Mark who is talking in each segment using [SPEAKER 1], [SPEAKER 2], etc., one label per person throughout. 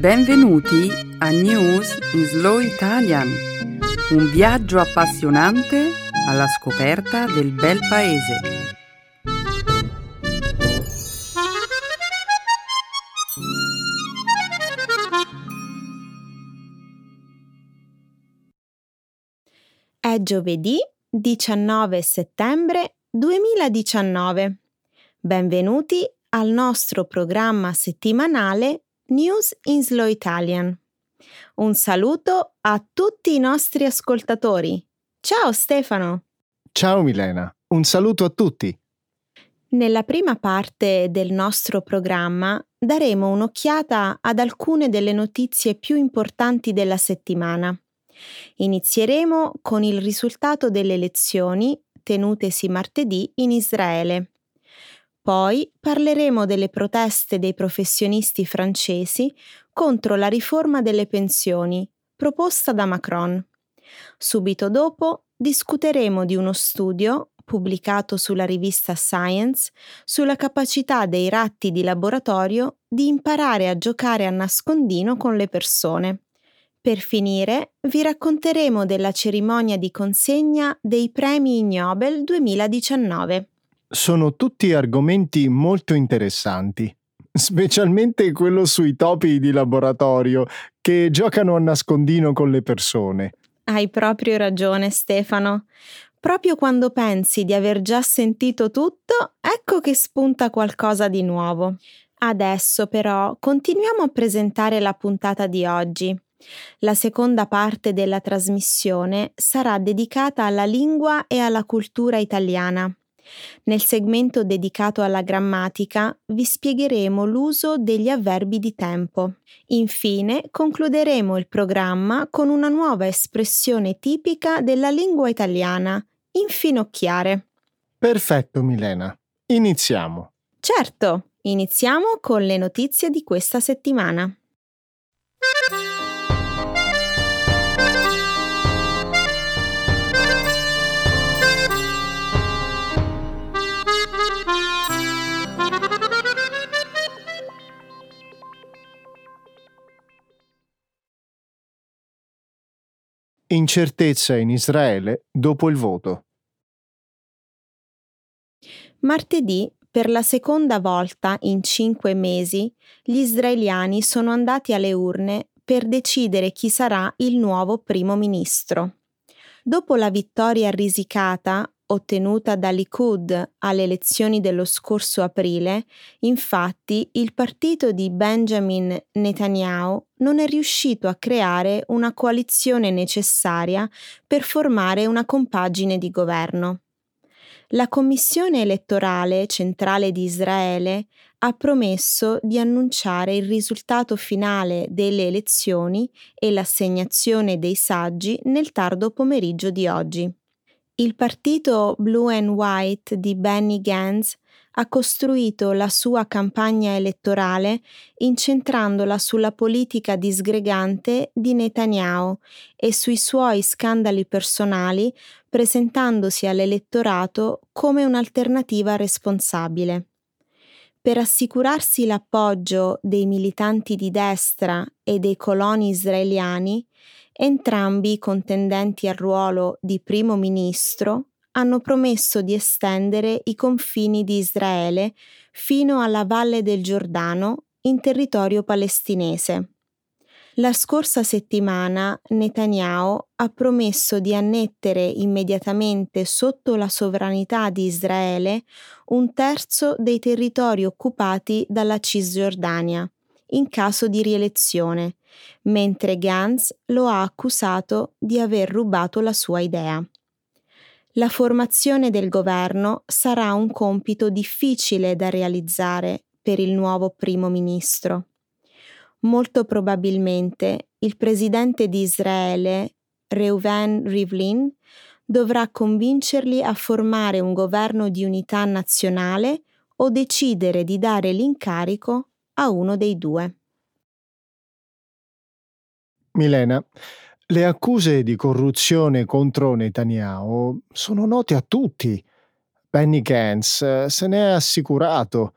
[SPEAKER 1] Benvenuti a News in Slow Italian, un viaggio appassionante alla scoperta del bel paese.
[SPEAKER 2] È giovedì 19 settembre 2019. Benvenuti al nostro programma settimanale News in Slow Italian. Un saluto a tutti i nostri ascoltatori. Ciao Stefano.
[SPEAKER 3] Ciao Milena, un saluto a tutti.
[SPEAKER 2] Nella prima parte del nostro programma daremo un'occhiata ad alcune delle notizie più importanti della settimana. Inizieremo con il risultato delle elezioni tenutesi martedì in Israele. Poi parleremo delle proteste dei professionisti francesi contro la riforma delle pensioni proposta da Macron. Subito dopo discuteremo di uno studio pubblicato sulla rivista Science sulla capacità dei ratti di laboratorio di imparare a giocare a nascondino con le persone. Per finire, vi racconteremo della cerimonia di consegna dei premi Nobel 2019.
[SPEAKER 3] Sono tutti argomenti molto interessanti, specialmente quello sui topi di laboratorio che giocano a nascondino con le persone.
[SPEAKER 2] Hai proprio ragione, Stefano. Proprio quando pensi di aver già sentito tutto, ecco che spunta qualcosa di nuovo. Adesso però continuiamo a presentare la puntata di oggi. La seconda parte della trasmissione sarà dedicata alla lingua e alla cultura italiana. Nel segmento dedicato alla grammatica vi spiegheremo l'uso degli avverbi di tempo. Infine concluderemo il programma con una nuova espressione tipica della lingua italiana, infinocchiare.
[SPEAKER 3] Perfetto Milena, iniziamo.
[SPEAKER 2] Certo, iniziamo con le notizie di questa settimana.
[SPEAKER 3] Incertezza in Israele dopo il voto.
[SPEAKER 2] Martedì, per la seconda volta in cinque mesi, gli israeliani sono andati alle urne per decidere chi sarà il nuovo primo ministro. Dopo la vittoria risicata ottenuta da Likud alle elezioni dello scorso aprile, infatti il partito di Benjamin Netanyahu non è riuscito a creare una coalizione necessaria per formare una compagine di governo. La Commissione elettorale centrale di Israele ha promesso di annunciare il risultato finale delle elezioni e l'assegnazione dei saggi nel tardo pomeriggio di oggi. Il partito Blue and White di Benny Gantz ha costruito la sua campagna elettorale incentrandola sulla politica disgregante di Netanyahu e sui suoi scandali personali, presentandosi all'elettorato come un'alternativa responsabile. Per assicurarsi l'appoggio dei militanti di destra e dei coloni israeliani, Entrambi i contendenti al ruolo di primo ministro hanno promesso di estendere i confini di Israele fino alla valle del Giordano in territorio palestinese. La scorsa settimana Netanyahu ha promesso di annettere immediatamente sotto la sovranità di Israele un terzo dei territori occupati dalla Cisgiordania, in caso di rielezione, mentre Gantz lo ha accusato di aver rubato la sua idea. La formazione del governo sarà un compito difficile da realizzare per il nuovo primo ministro. Molto probabilmente il presidente di Israele, Reuven Rivlin, dovrà convincerli a formare un governo di unità nazionale o decidere di dare l'incarico a uno dei due.
[SPEAKER 3] Milena, le accuse di corruzione contro Netanyahu sono note a tutti. Benny Gantz eh, se ne è assicurato.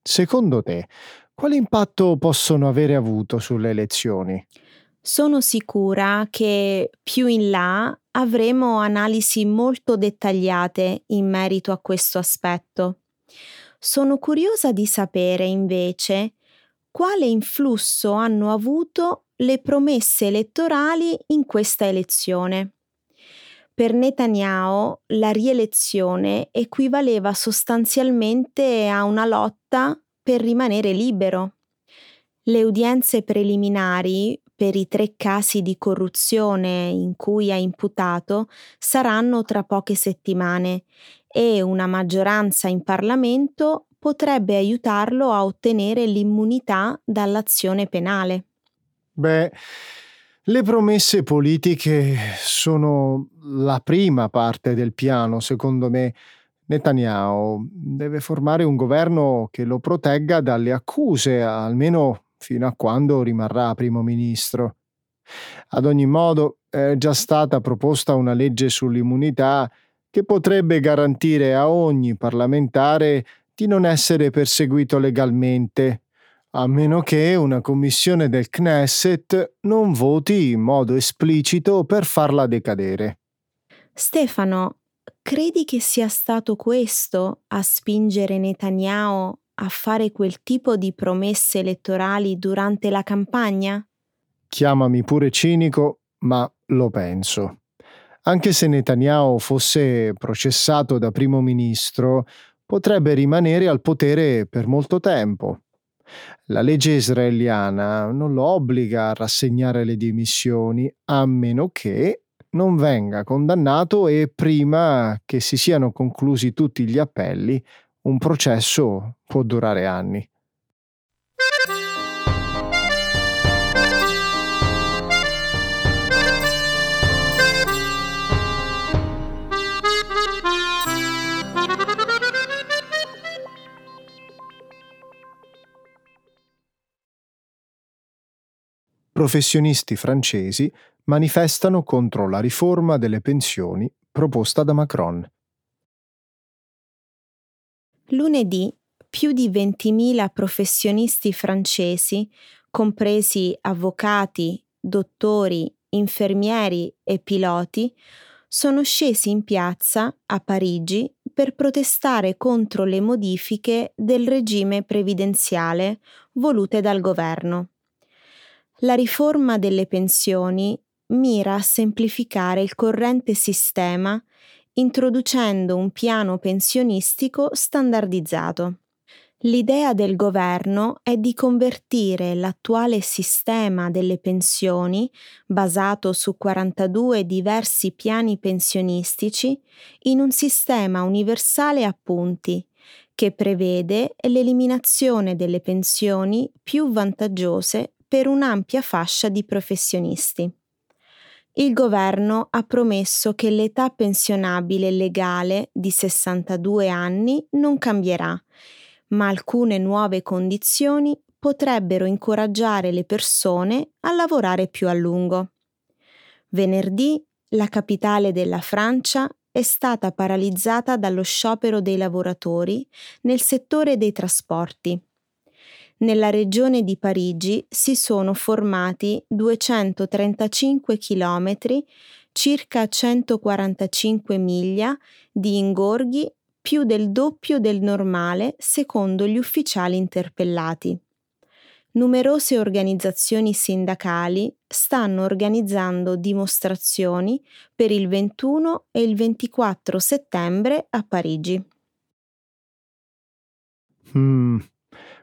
[SPEAKER 3] Secondo te, quale impatto possono avere avuto sulle elezioni?
[SPEAKER 2] Sono sicura che più in là avremo analisi molto dettagliate in merito a questo aspetto. Sono curiosa di sapere invece quale influsso hanno avuto le promesse elettorali in questa elezione. Per Netanyahu la rielezione equivaleva sostanzialmente a una lotta per rimanere libero. Le udienze preliminari per i tre casi di corruzione in cui è imputato saranno tra poche settimane e una maggioranza in Parlamento potrebbe aiutarlo a ottenere l'immunità dall'azione penale.
[SPEAKER 3] Beh, le promesse politiche sono la prima parte del piano, secondo me. Netanyahu deve formare un governo che lo protegga dalle accuse, almeno fino a quando rimarrà primo ministro. Ad ogni modo, è già stata proposta una legge sull'immunità che potrebbe garantire a ogni parlamentare di non essere perseguito legalmente, a meno che una commissione del Knesset non voti in modo esplicito per farla decadere.
[SPEAKER 2] Stefano, credi che sia stato questo a spingere Netanyahu a fare quel tipo di promesse elettorali durante la campagna?
[SPEAKER 3] Chiamami pure cinico, ma lo penso. Anche se Netanyahu fosse processato da primo ministro, potrebbe rimanere al potere per molto tempo. La legge israeliana non lo obbliga a rassegnare le dimissioni a meno che non venga condannato e prima che si siano conclusi tutti gli appelli un processo può durare anni. Professionisti francesi manifestano contro la riforma delle pensioni proposta da Macron.
[SPEAKER 2] Lunedì più di 20.000 professionisti francesi, compresi avvocati, dottori, infermieri e piloti, sono scesi in piazza a Parigi per protestare contro le modifiche del regime previdenziale volute dal governo. La riforma delle pensioni mira a semplificare il corrente sistema introducendo un piano pensionistico standardizzato. L'idea del governo è di convertire l'attuale sistema delle pensioni, basato su 42 diversi piani pensionistici, in un sistema universale a punti, che prevede l'eliminazione delle pensioni più vantaggiose per un'ampia fascia di professionisti il governo ha promesso che l'età pensionabile legale di 62 anni non cambierà, ma alcune nuove condizioni potrebbero incoraggiare le persone a lavorare più a lungo. Venerdì la capitale della Francia è stata paralizzata dallo sciopero dei lavoratori nel settore dei trasporti nella regione di Parigi si sono formati 235 km, circa 145 miglia, di ingorghi più del doppio del normale secondo gli ufficiali interpellati. Numerose organizzazioni sindacali stanno organizzando dimostrazioni per il 21 e il 24 settembre a Parigi.
[SPEAKER 3] Mm,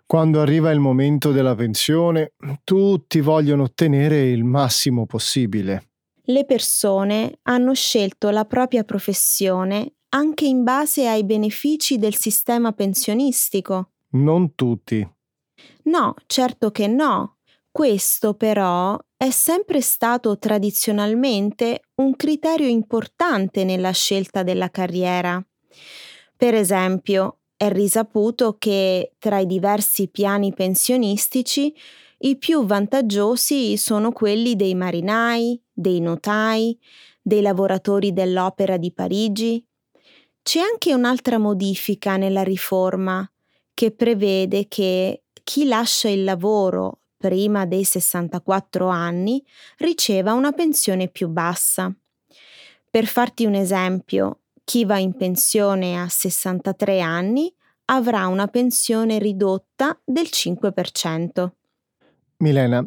[SPEAKER 3] quando arriva il momento della pensione, tutti vogliono ottenere il massimo possibile.
[SPEAKER 2] Le persone hanno scelto la propria professione anche in base ai benefici del sistema pensionistico.
[SPEAKER 3] Non tutti.
[SPEAKER 2] No, certo che no. Questo però è sempre stato tradizionalmente un criterio importante nella scelta della carriera. Per esempio, è risaputo che tra i diversi piani pensionistici i più vantaggiosi sono quelli dei marinai, dei notai, dei lavoratori dell'Opera di Parigi. C'è anche un'altra modifica nella riforma che prevede che chi lascia il lavoro prima dei 64 anni riceva una pensione più bassa. Per farti un esempio, chi va in pensione a 63 anni avrà una pensione ridotta del 5%.
[SPEAKER 3] Milena,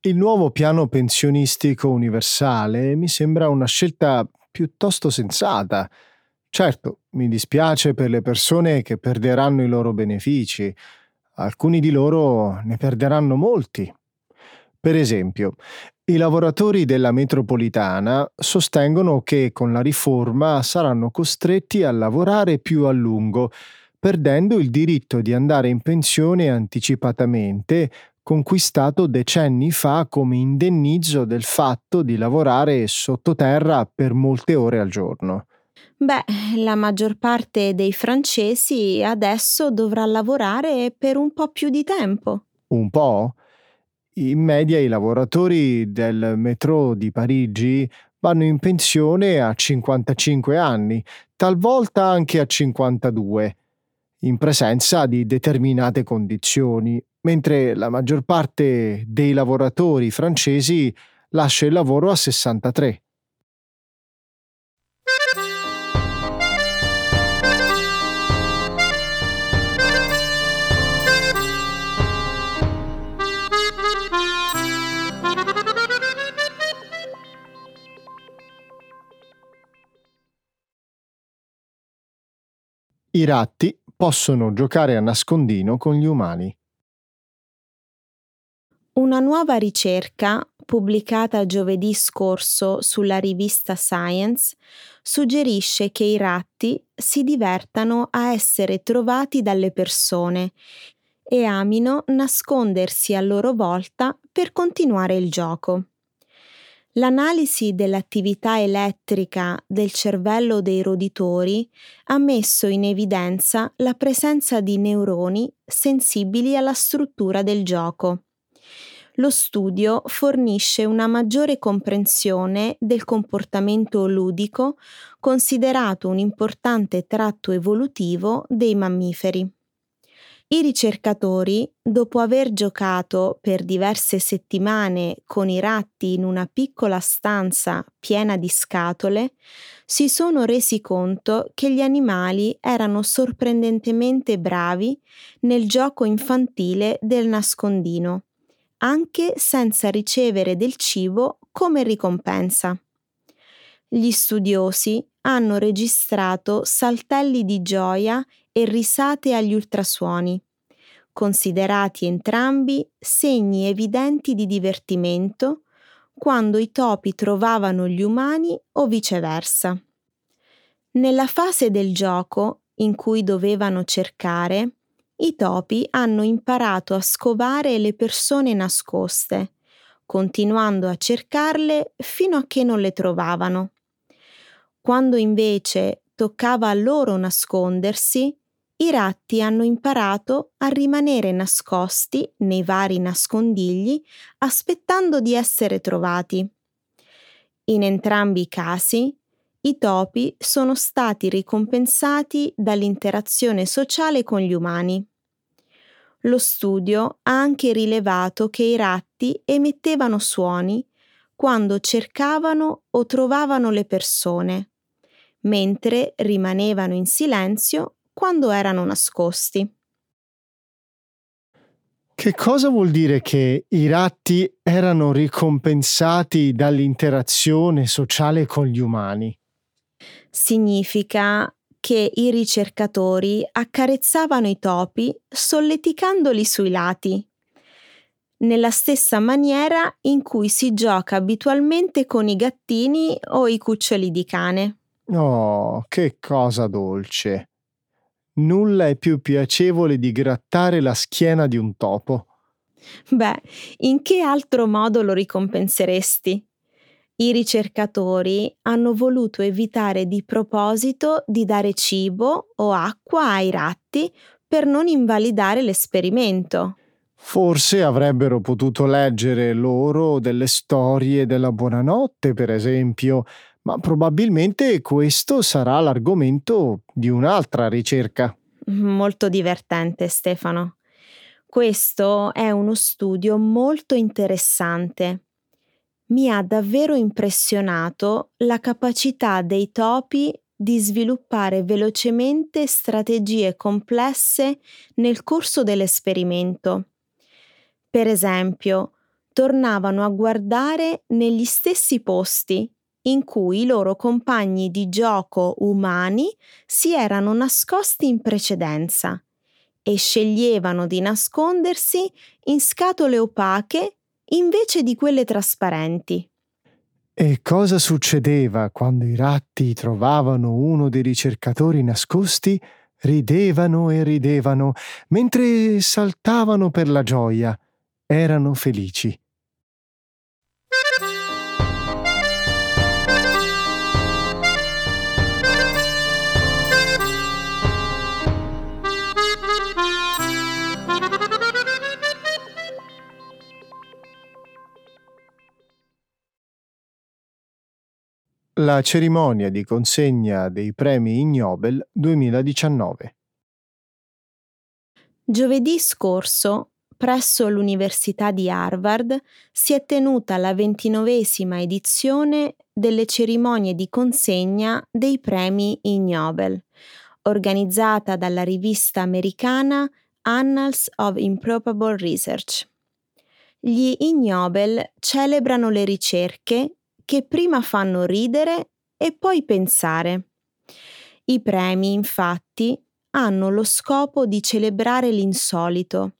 [SPEAKER 3] il nuovo piano pensionistico universale mi sembra una scelta piuttosto sensata. Certo, mi dispiace per le persone che perderanno i loro benefici. Alcuni di loro ne perderanno molti. Per esempio, i lavoratori della metropolitana sostengono che con la riforma saranno costretti a lavorare più a lungo, perdendo il diritto di andare in pensione anticipatamente conquistato decenni fa come indennizzo del fatto di lavorare sottoterra per molte ore al giorno.
[SPEAKER 2] Beh, la maggior parte dei francesi adesso dovrà lavorare per un po' più di tempo.
[SPEAKER 3] Un po'? In media i lavoratori del metro di Parigi vanno in pensione a 55 anni, talvolta anche a 52, in presenza di determinate condizioni, mentre la maggior parte dei lavoratori francesi lascia il lavoro a 63. I ratti possono giocare a nascondino con gli umani.
[SPEAKER 2] Una nuova ricerca, pubblicata giovedì scorso sulla rivista Science, suggerisce che i ratti si divertano a essere trovati dalle persone e amino nascondersi a loro volta per continuare il gioco. L'analisi dell'attività elettrica del cervello dei roditori ha messo in evidenza la presenza di neuroni sensibili alla struttura del gioco lo studio fornisce una maggiore comprensione del comportamento ludico considerato un importante tratto evolutivo dei mammiferi. I ricercatori, dopo aver giocato per diverse settimane con i ratti in una piccola stanza piena di scatole, si sono resi conto che gli animali erano sorprendentemente bravi nel gioco infantile del nascondino anche senza ricevere del cibo come ricompensa. Gli studiosi hanno registrato saltelli di gioia e risate agli ultrasuoni, considerati entrambi segni evidenti di divertimento quando i topi trovavano gli umani o viceversa. Nella fase del gioco in cui dovevano cercare, i topi hanno imparato a scovare le persone nascoste, continuando a cercarle fino a che non le trovavano. Quando invece toccava a loro nascondersi, i ratti hanno imparato a rimanere nascosti nei vari nascondigli aspettando di essere trovati. In entrambi i casi, i topi sono stati ricompensati dall'interazione sociale con gli umani. Lo studio ha anche rilevato che i ratti emettevano suoni quando cercavano o trovavano le persone, mentre rimanevano in silenzio quando erano nascosti.
[SPEAKER 3] Che cosa vuol dire che i ratti erano ricompensati dall'interazione sociale con gli umani?
[SPEAKER 2] significa che i ricercatori accarezzavano i topi solleticandoli sui lati, nella stessa maniera in cui si gioca abitualmente con i gattini o i cuccioli di cane.
[SPEAKER 3] Oh, che cosa dolce! Nulla è più piacevole di grattare la schiena di un topo.
[SPEAKER 2] Beh, in che altro modo lo ricompenseresti? I ricercatori hanno voluto evitare di proposito di dare cibo o acqua ai ratti per non invalidare l'esperimento.
[SPEAKER 3] Forse avrebbero potuto leggere loro delle storie della buonanotte, per esempio, ma probabilmente questo sarà l'argomento di un'altra ricerca.
[SPEAKER 2] Molto divertente, Stefano. Questo è uno studio molto interessante. Mi ha davvero impressionato la capacità dei topi di sviluppare velocemente strategie complesse nel corso dell'esperimento. Per esempio, tornavano a guardare negli stessi posti in cui i loro compagni di gioco umani si erano nascosti in precedenza e sceglievano di nascondersi in scatole opache invece di quelle trasparenti.
[SPEAKER 3] E cosa succedeva quando i ratti trovavano uno dei ricercatori nascosti? Ridevano e ridevano, mentre saltavano per la gioia. Erano felici. La cerimonia di consegna dei premi Ig Nobel 2019.
[SPEAKER 2] Giovedì scorso, presso l'Università di Harvard, si è tenuta la ventinovesima edizione delle cerimonie di consegna dei premi Ig Nobel, organizzata dalla rivista americana Annals of Improbable Research. Gli Ig Nobel celebrano le ricerche che prima fanno ridere e poi pensare. I premi, infatti, hanno lo scopo di celebrare l'insolito,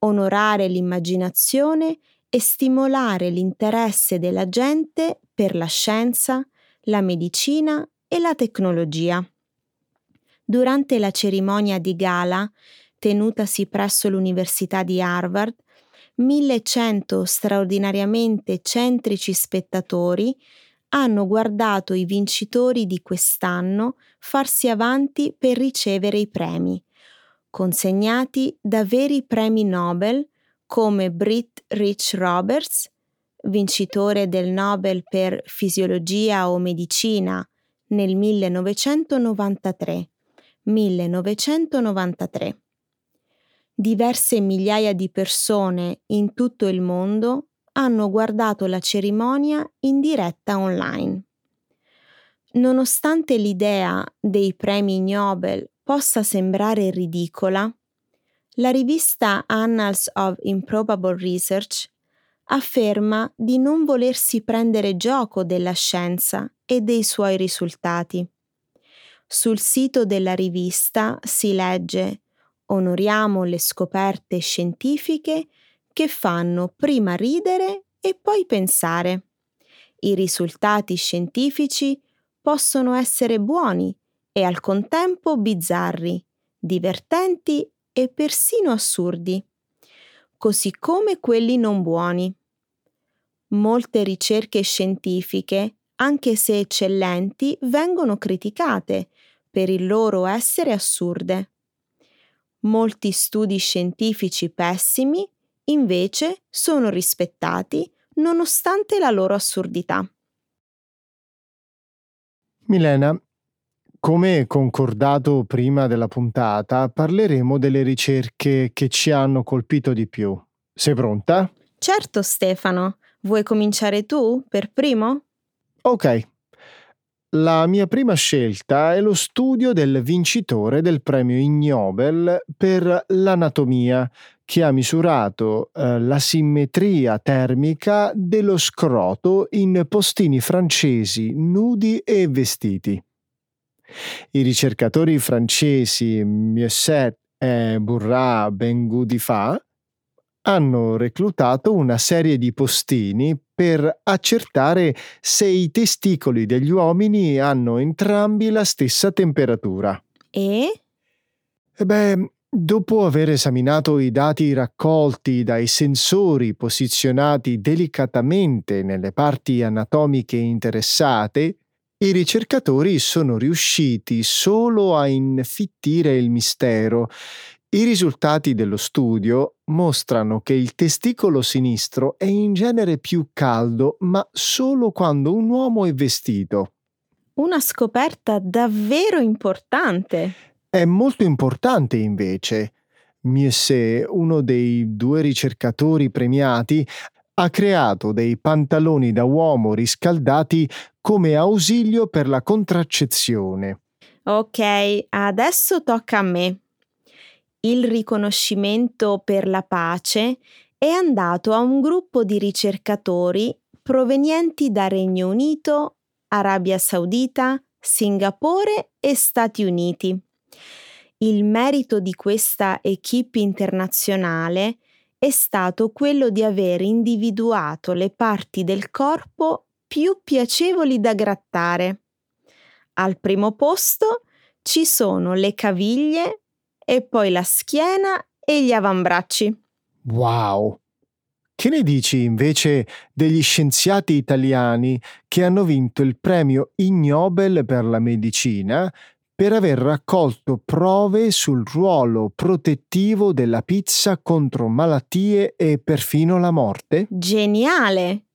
[SPEAKER 2] onorare l'immaginazione e stimolare l'interesse della gente per la scienza, la medicina e la tecnologia. Durante la cerimonia di gala, tenutasi presso l'Università di Harvard, 1100 straordinariamente centrici spettatori hanno guardato i vincitori di quest'anno farsi avanti per ricevere i premi, consegnati da veri premi Nobel come Britt Rich Roberts, vincitore del Nobel per fisiologia o medicina nel 1993. 1993 diverse migliaia di persone in tutto il mondo hanno guardato la cerimonia in diretta online. Nonostante l'idea dei premi Nobel possa sembrare ridicola, la rivista Annals of Improbable Research afferma di non volersi prendere gioco della scienza e dei suoi risultati. Sul sito della rivista si legge onoriamo le scoperte scientifiche che fanno prima ridere e poi pensare. I risultati scientifici possono essere buoni e al contempo bizzarri, divertenti e persino assurdi, così come quelli non buoni. Molte ricerche scientifiche, anche se eccellenti, vengono criticate per il loro essere assurde. Molti studi scientifici pessimi, invece, sono rispettati nonostante la loro assurdità.
[SPEAKER 3] Milena, come concordato prima della puntata, parleremo delle ricerche che ci hanno colpito di più. Sei pronta?
[SPEAKER 2] Certo, Stefano. Vuoi cominciare tu per primo?
[SPEAKER 3] Ok. La mia prima scelta è lo studio del vincitore del premio Ig Nobel per l'anatomia, che ha misurato eh, la simmetria termica dello scroto in postini francesi nudi e vestiti. I ricercatori francesi Miesset e Bourrat Bengoudifa hanno reclutato una serie di postini per accertare se i testicoli degli uomini hanno entrambi la stessa temperatura.
[SPEAKER 2] E?
[SPEAKER 3] E beh, dopo aver esaminato i dati raccolti dai sensori posizionati delicatamente nelle parti anatomiche interessate, i ricercatori sono riusciti solo a infittire il mistero i risultati dello studio mostrano che il testicolo sinistro è in genere più caldo, ma solo quando un uomo è vestito.
[SPEAKER 2] Una scoperta davvero importante.
[SPEAKER 3] È molto importante invece. Miesse, uno dei due ricercatori premiati, ha creato dei pantaloni da uomo riscaldati come ausilio per la contraccezione.
[SPEAKER 2] Ok, adesso tocca a me. Il riconoscimento per la pace è andato a un gruppo di ricercatori provenienti da Regno Unito, Arabia Saudita, Singapore e Stati Uniti. Il merito di questa equipe internazionale è stato quello di aver individuato le parti del corpo più piacevoli da grattare. Al primo posto ci sono le caviglie e poi la schiena e gli avambracci.
[SPEAKER 3] Wow! Che ne dici invece degli scienziati italiani che hanno vinto il premio Ig Nobel per la medicina per aver raccolto prove sul ruolo protettivo della pizza contro malattie e perfino la morte?
[SPEAKER 2] Geniale!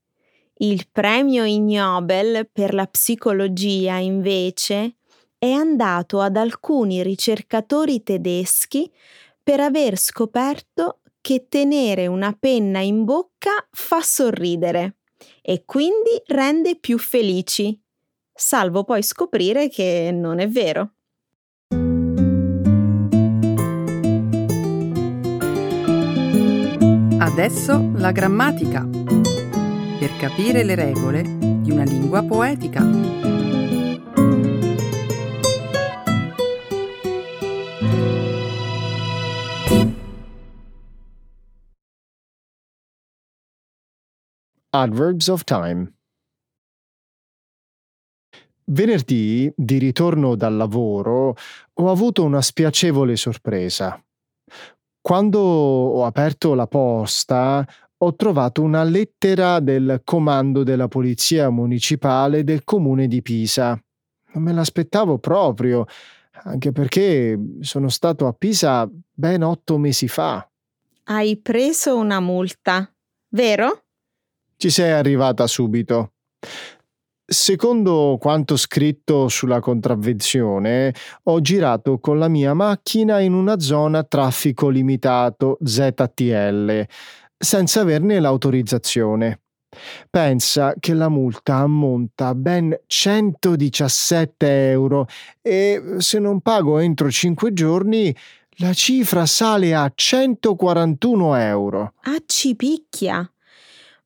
[SPEAKER 2] Il premio Ig Nobel per la psicologia, invece, è andato ad alcuni ricercatori tedeschi per aver scoperto che tenere una penna in bocca fa sorridere e quindi rende più felici, salvo poi scoprire che non è vero.
[SPEAKER 1] Adesso la grammatica, per capire le regole di una lingua poetica.
[SPEAKER 3] Adverbs of Time. Venerdì, di ritorno dal lavoro, ho avuto una spiacevole sorpresa. Quando ho aperto la posta, ho trovato una lettera del comando della Polizia Municipale del comune di Pisa. Non me l'aspettavo proprio, anche perché sono stato a Pisa ben otto mesi fa.
[SPEAKER 2] Hai preso una multa, vero?
[SPEAKER 3] Ci sei arrivata subito. Secondo quanto scritto sulla contravvenzione, ho girato con la mia macchina in una zona traffico limitato ZTL, senza averne l'autorizzazione. Pensa che la multa ammonta a ben 117 euro e se non pago entro 5 giorni la cifra sale a 141 euro.
[SPEAKER 2] Acci picchia!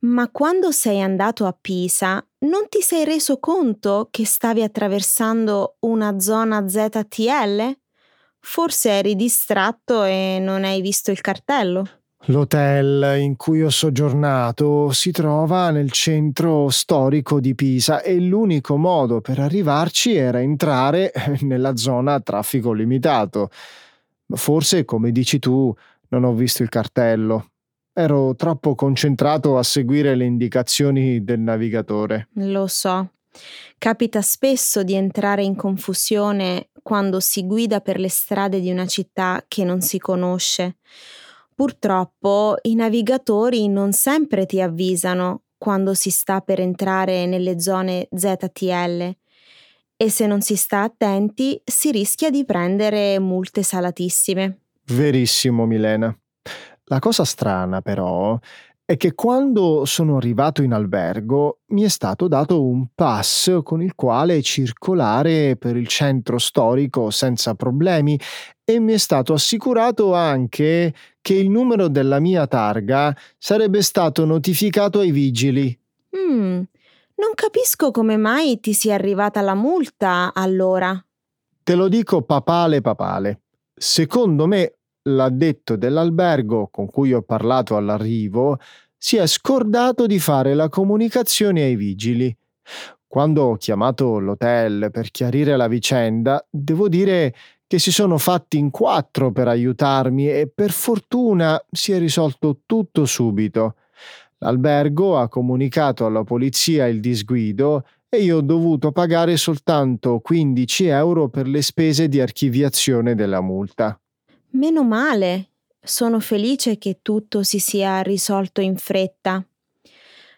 [SPEAKER 2] Ma quando sei andato a Pisa, non ti sei reso conto che stavi attraversando una zona ZTL? Forse eri distratto e non hai visto il cartello.
[SPEAKER 3] L'hotel in cui ho soggiornato si trova nel centro storico di Pisa e l'unico modo per arrivarci era entrare nella zona a traffico limitato. Forse, come dici tu, non ho visto il cartello. Ero troppo concentrato a seguire le indicazioni del navigatore.
[SPEAKER 2] Lo so. Capita spesso di entrare in confusione quando si guida per le strade di una città che non si conosce. Purtroppo i navigatori non sempre ti avvisano quando si sta per entrare nelle zone ZTL e se non si sta attenti si rischia di prendere multe salatissime.
[SPEAKER 3] Verissimo, Milena. La cosa strana, però, è che quando sono arrivato in albergo mi è stato dato un pass con il quale circolare per il centro storico senza problemi e mi è stato assicurato anche che il numero della mia targa sarebbe stato notificato ai vigili.
[SPEAKER 2] Mm, non capisco come mai ti sia arrivata la multa allora.
[SPEAKER 3] Te lo dico papale papale. Secondo me l'addetto dell'albergo con cui ho parlato all'arrivo si è scordato di fare la comunicazione ai vigili. Quando ho chiamato l'hotel per chiarire la vicenda, devo dire che si sono fatti in quattro per aiutarmi e per fortuna si è risolto tutto subito. L'albergo ha comunicato alla polizia il disguido e io ho dovuto pagare soltanto 15 euro per le spese di archiviazione della multa.
[SPEAKER 2] Meno male. Sono felice che tutto si sia risolto in fretta.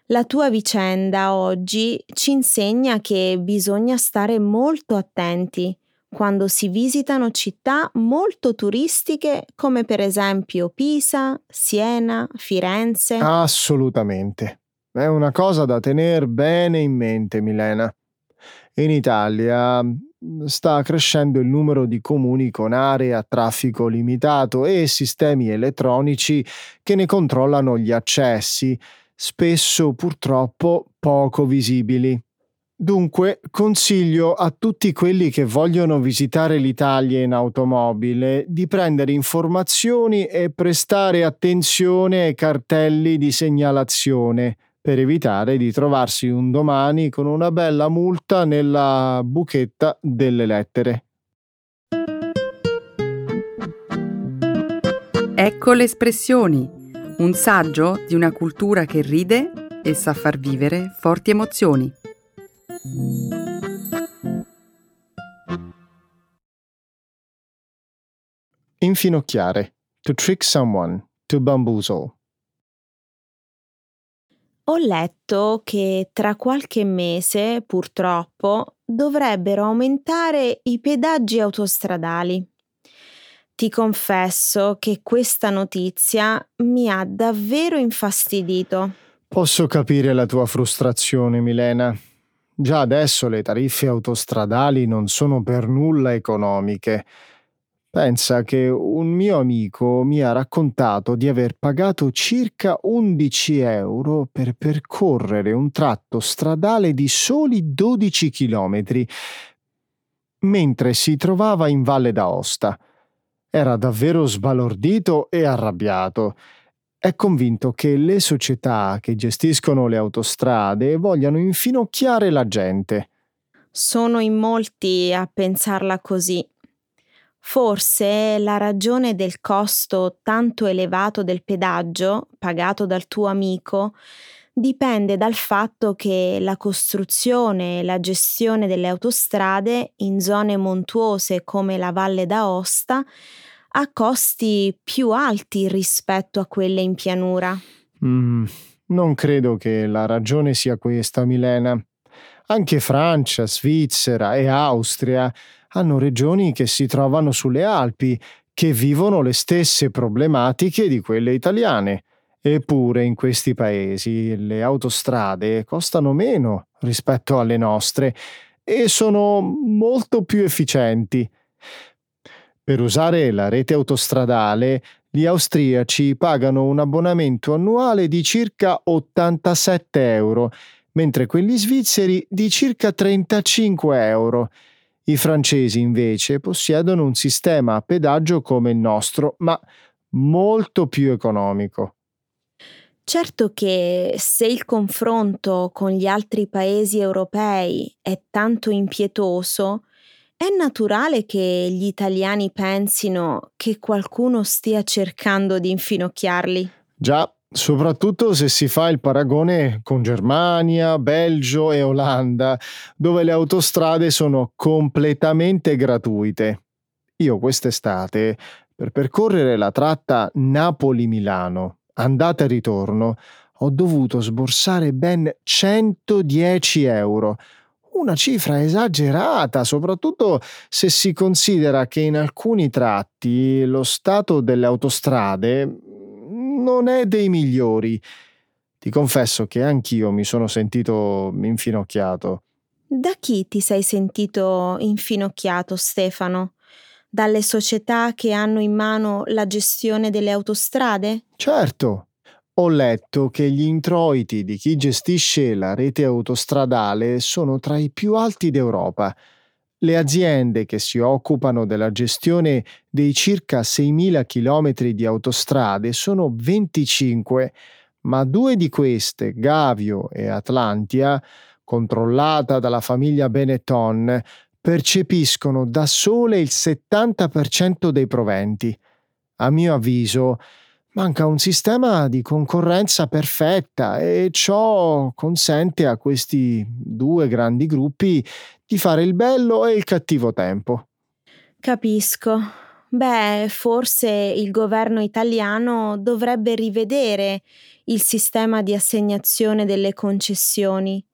[SPEAKER 2] La tua vicenda oggi ci insegna che bisogna stare molto attenti quando si visitano città molto turistiche come per esempio Pisa, Siena, Firenze?
[SPEAKER 3] Assolutamente. È una cosa da tenere bene in mente, Milena. In Italia mm, sta crescendo il numero di comuni con aree a traffico limitato e sistemi elettronici che ne controllano gli accessi, spesso purtroppo poco visibili. Dunque, consiglio a tutti quelli che vogliono visitare l'Italia in automobile di prendere informazioni e prestare attenzione ai cartelli di segnalazione per evitare di trovarsi un domani con una bella multa nella buchetta delle lettere.
[SPEAKER 1] Ecco le espressioni, un saggio di una cultura che ride e sa far vivere forti emozioni.
[SPEAKER 3] Infinocchiare. To trick someone. To bamboozle.
[SPEAKER 2] Ho letto che tra qualche mese, purtroppo, dovrebbero aumentare i pedaggi autostradali. Ti confesso che questa notizia mi ha davvero infastidito.
[SPEAKER 3] Posso capire la tua frustrazione, Milena. Già adesso le tariffe autostradali non sono per nulla economiche. Pensa che un mio amico mi ha raccontato di aver pagato circa 11 euro per percorrere un tratto stradale di soli 12 chilometri, mentre si trovava in Valle d'Aosta. Era davvero sbalordito e arrabbiato è convinto che le società che gestiscono le autostrade vogliano infinocchiare la gente.
[SPEAKER 2] Sono in molti a pensarla così. Forse la ragione del costo tanto elevato del pedaggio pagato dal tuo amico dipende dal fatto che la costruzione e la gestione delle autostrade in zone montuose come la Valle d'Aosta a costi più alti rispetto a quelle in pianura.
[SPEAKER 3] Mm, non credo che la ragione sia questa, Milena. Anche Francia, Svizzera e Austria hanno regioni che si trovano sulle Alpi, che vivono le stesse problematiche di quelle italiane. Eppure in questi paesi le autostrade costano meno rispetto alle nostre e sono molto più efficienti. Per usare la rete autostradale, gli austriaci pagano un abbonamento annuale di circa 87 euro, mentre quelli svizzeri di circa 35 euro. I francesi invece possiedono un sistema a pedaggio come il nostro, ma molto più economico.
[SPEAKER 2] Certo che se il confronto con gli altri paesi europei è tanto impietoso, è naturale che gli italiani pensino che qualcuno stia cercando di infinocchiarli.
[SPEAKER 3] Già, soprattutto se si fa il paragone con Germania, Belgio e Olanda, dove le autostrade sono completamente gratuite. Io quest'estate, per percorrere la tratta Napoli-Milano, andata e ritorno, ho dovuto sborsare ben 110 euro una cifra esagerata, soprattutto se si considera che in alcuni tratti lo stato delle autostrade non è dei migliori. Ti confesso che anch'io mi sono sentito infinocchiato.
[SPEAKER 2] Da chi ti sei sentito infinocchiato, Stefano? Dalle società che hanno in mano la gestione delle autostrade?
[SPEAKER 3] Certo, ho letto che gli introiti di chi gestisce la rete autostradale sono tra i più alti d'Europa. Le aziende che si occupano della gestione dei circa 6.000 km di autostrade sono 25, ma due di queste, Gavio e Atlantia, controllata dalla famiglia Benetton, percepiscono da sole il 70% dei proventi. A mio avviso, Manca un sistema di concorrenza perfetta e ciò consente a questi due grandi gruppi di fare il bello e il cattivo tempo.
[SPEAKER 2] Capisco. Beh, forse il governo italiano dovrebbe rivedere il sistema di assegnazione delle concessioni,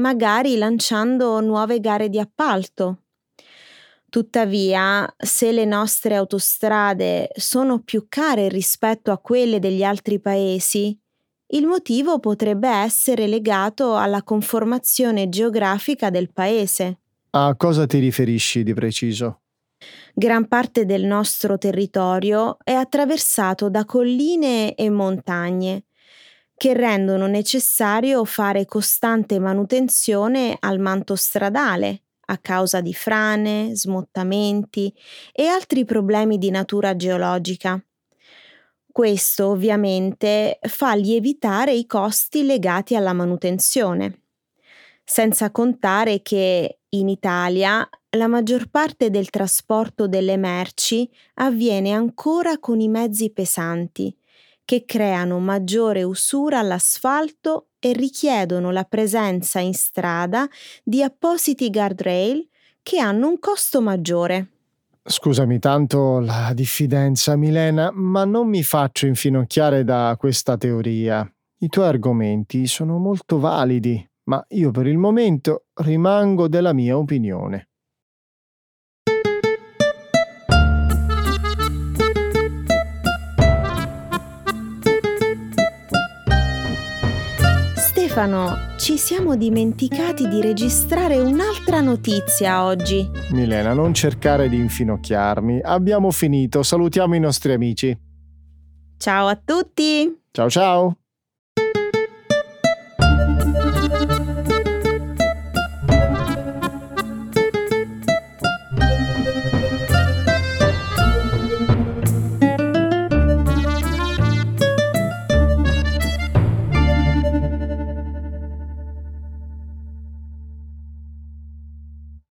[SPEAKER 2] magari lanciando nuove gare di appalto. Tuttavia, se le nostre autostrade sono più care rispetto a quelle degli altri paesi, il motivo potrebbe essere legato alla conformazione geografica del paese.
[SPEAKER 3] A cosa ti riferisci di preciso?
[SPEAKER 2] Gran parte del nostro territorio è attraversato da colline e montagne, che rendono necessario fare costante manutenzione al manto stradale a causa di frane, smottamenti e altri problemi di natura geologica. Questo ovviamente fa lievitare i costi legati alla manutenzione. Senza contare che in Italia la maggior parte del trasporto delle merci avviene ancora con i mezzi pesanti, che creano maggiore usura all'asfalto e richiedono la presenza in strada di appositi guardrail che hanno un costo maggiore.
[SPEAKER 3] Scusami tanto la diffidenza, Milena, ma non mi faccio infinocchiare da questa teoria. I tuoi argomenti sono molto validi, ma io per il momento rimango della mia opinione.
[SPEAKER 2] Stefano, ci siamo dimenticati di registrare un'altra notizia oggi.
[SPEAKER 3] Milena, non cercare di infinocchiarmi. Abbiamo finito. Salutiamo i nostri amici.
[SPEAKER 2] Ciao a tutti.
[SPEAKER 3] Ciao ciao.